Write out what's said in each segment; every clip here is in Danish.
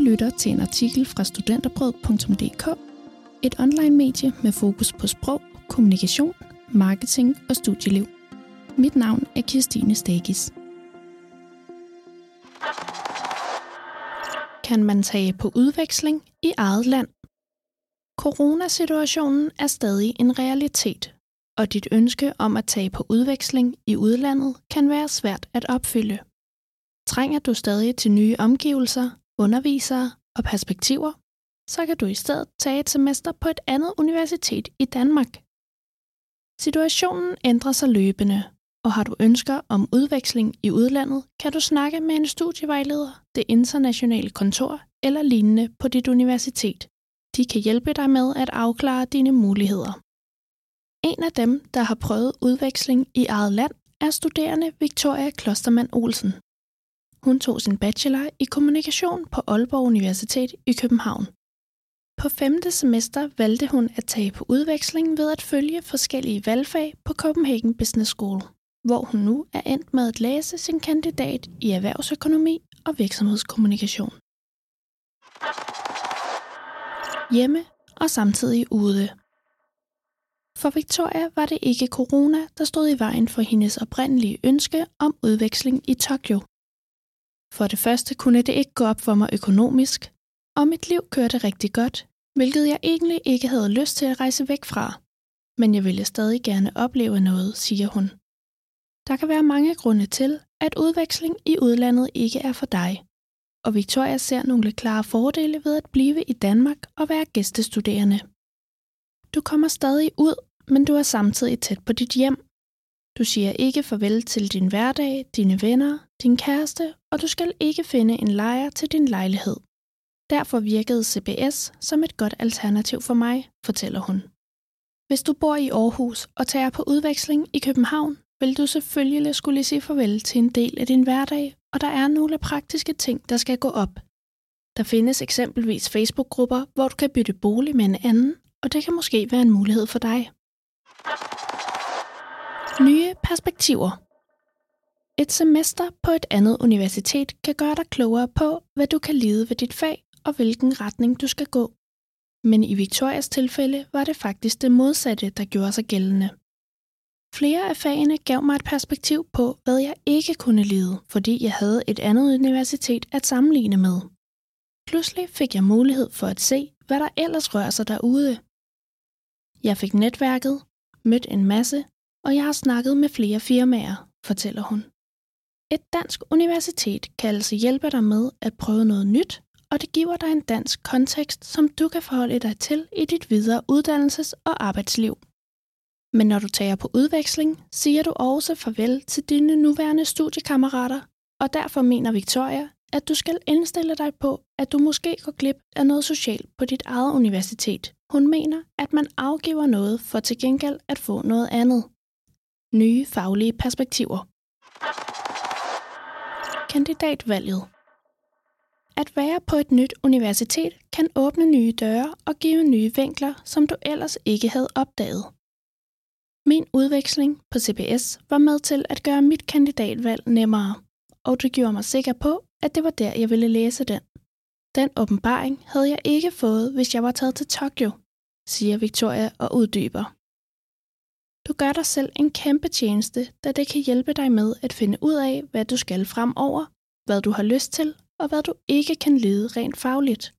lytter til en artikel fra studenterbrød.dk, et online medie med fokus på sprog, kommunikation, marketing og studieliv. Mit navn er Kirstine Stagis. Kan man tage på udveksling i eget land? Coronasituationen er stadig en realitet, og dit ønske om at tage på udveksling i udlandet kan være svært at opfylde. Trænger du stadig til nye omgivelser, undervisere og perspektiver, så kan du i stedet tage et semester på et andet universitet i Danmark. Situationen ændrer sig løbende, og har du ønsker om udveksling i udlandet, kan du snakke med en studievejleder, det internationale kontor eller lignende på dit universitet. De kan hjælpe dig med at afklare dine muligheder. En af dem, der har prøvet udveksling i eget land, er studerende Victoria Klostermann Olsen. Hun tog sin bachelor i kommunikation på Aalborg Universitet i København. På femte semester valgte hun at tage på udveksling ved at følge forskellige valgfag på Copenhagen Business School, hvor hun nu er endt med at læse sin kandidat i erhvervsøkonomi og virksomhedskommunikation. Hjemme og samtidig ude. For Victoria var det ikke corona, der stod i vejen for hendes oprindelige ønske om udveksling i Tokyo. For det første kunne det ikke gå op for mig økonomisk, og mit liv kørte rigtig godt, hvilket jeg egentlig ikke havde lyst til at rejse væk fra. Men jeg ville stadig gerne opleve noget, siger hun. Der kan være mange grunde til, at udveksling i udlandet ikke er for dig. Og Victoria ser nogle klare fordele ved at blive i Danmark og være gæstestuderende. Du kommer stadig ud, men du er samtidig tæt på dit hjem. Du siger ikke farvel til din hverdag, dine venner, din kæreste, og du skal ikke finde en lejer til din lejlighed. Derfor virkede CBS som et godt alternativ for mig, fortæller hun. Hvis du bor i Aarhus og tager på udveksling i København, vil du selvfølgelig skulle sige farvel til en del af din hverdag, og der er nogle praktiske ting, der skal gå op. Der findes eksempelvis Facebook-grupper, hvor du kan bytte bolig med en anden, og det kan måske være en mulighed for dig. Nye perspektiver Et semester på et andet universitet kan gøre dig klogere på, hvad du kan lide ved dit fag og hvilken retning du skal gå. Men i Victorias tilfælde var det faktisk det modsatte, der gjorde sig gældende. Flere af fagene gav mig et perspektiv på, hvad jeg ikke kunne lide, fordi jeg havde et andet universitet at sammenligne med. Pludselig fik jeg mulighed for at se, hvad der ellers rører sig derude. Jeg fik netværket, mødt en masse, og jeg har snakket med flere firmaer, fortæller hun. Et dansk universitet kan altså hjælpe dig med at prøve noget nyt, og det giver dig en dansk kontekst, som du kan forholde dig til i dit videre uddannelses- og arbejdsliv. Men når du tager på udveksling, siger du også farvel til dine nuværende studiekammerater, og derfor mener Victoria, at du skal indstille dig på, at du måske går glip af noget socialt på dit eget universitet. Hun mener, at man afgiver noget for til gengæld at få noget andet. Nye faglige perspektiver. Kandidatvalget At være på et nyt universitet kan åbne nye døre og give nye vinkler, som du ellers ikke havde opdaget. Min udveksling på CBS var med til at gøre mit kandidatvalg nemmere, og det gjorde mig sikker på, at det var der, jeg ville læse den. Den åbenbaring havde jeg ikke fået, hvis jeg var taget til Tokyo, siger Victoria og uddyber. Du gør dig selv en kæmpe tjeneste, da det kan hjælpe dig med at finde ud af, hvad du skal fremover, hvad du har lyst til, og hvad du ikke kan lide rent fagligt.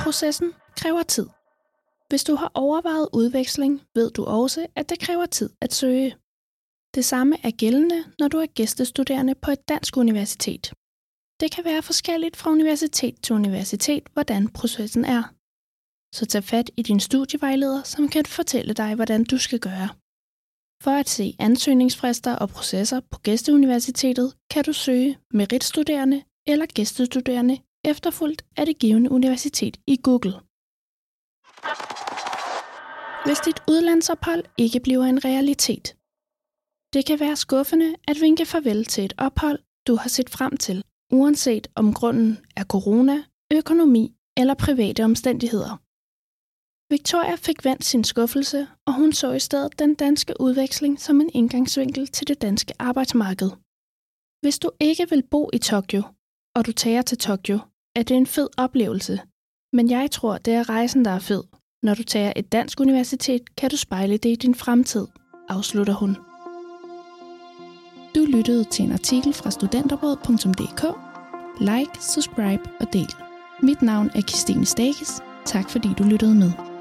Processen kræver tid. Hvis du har overvejet udveksling, ved du også, at det kræver tid at søge. Det samme er gældende, når du er gæstestuderende på et dansk universitet. Det kan være forskelligt fra universitet til universitet, hvordan processen er. Så tag fat i din studievejleder, som kan fortælle dig, hvordan du skal gøre. For at se ansøgningsfrister og processer på gæsteuniversitetet, kan du søge meritstuderende eller gæstestuderende efterfulgt af det givende universitet i Google. Hvis dit udlandsophold ikke bliver en realitet. Det kan være skuffende at vinke farvel til et ophold, du har set frem til, uanset om grunden er corona, økonomi eller private omstændigheder. Victoria fik vendt sin skuffelse, og hun så i stedet den danske udveksling som en indgangsvinkel til det danske arbejdsmarked. Hvis du ikke vil bo i Tokyo, og du tager til Tokyo, er det en fed oplevelse. Men jeg tror, det er rejsen, der er fed. Når du tager et dansk universitet, kan du spejle det i din fremtid, afslutter hun. Du lyttede til en artikel fra studenterråd.dk. Like, subscribe og del. Mit navn er Christine Stakes. Tak fordi du lyttede med.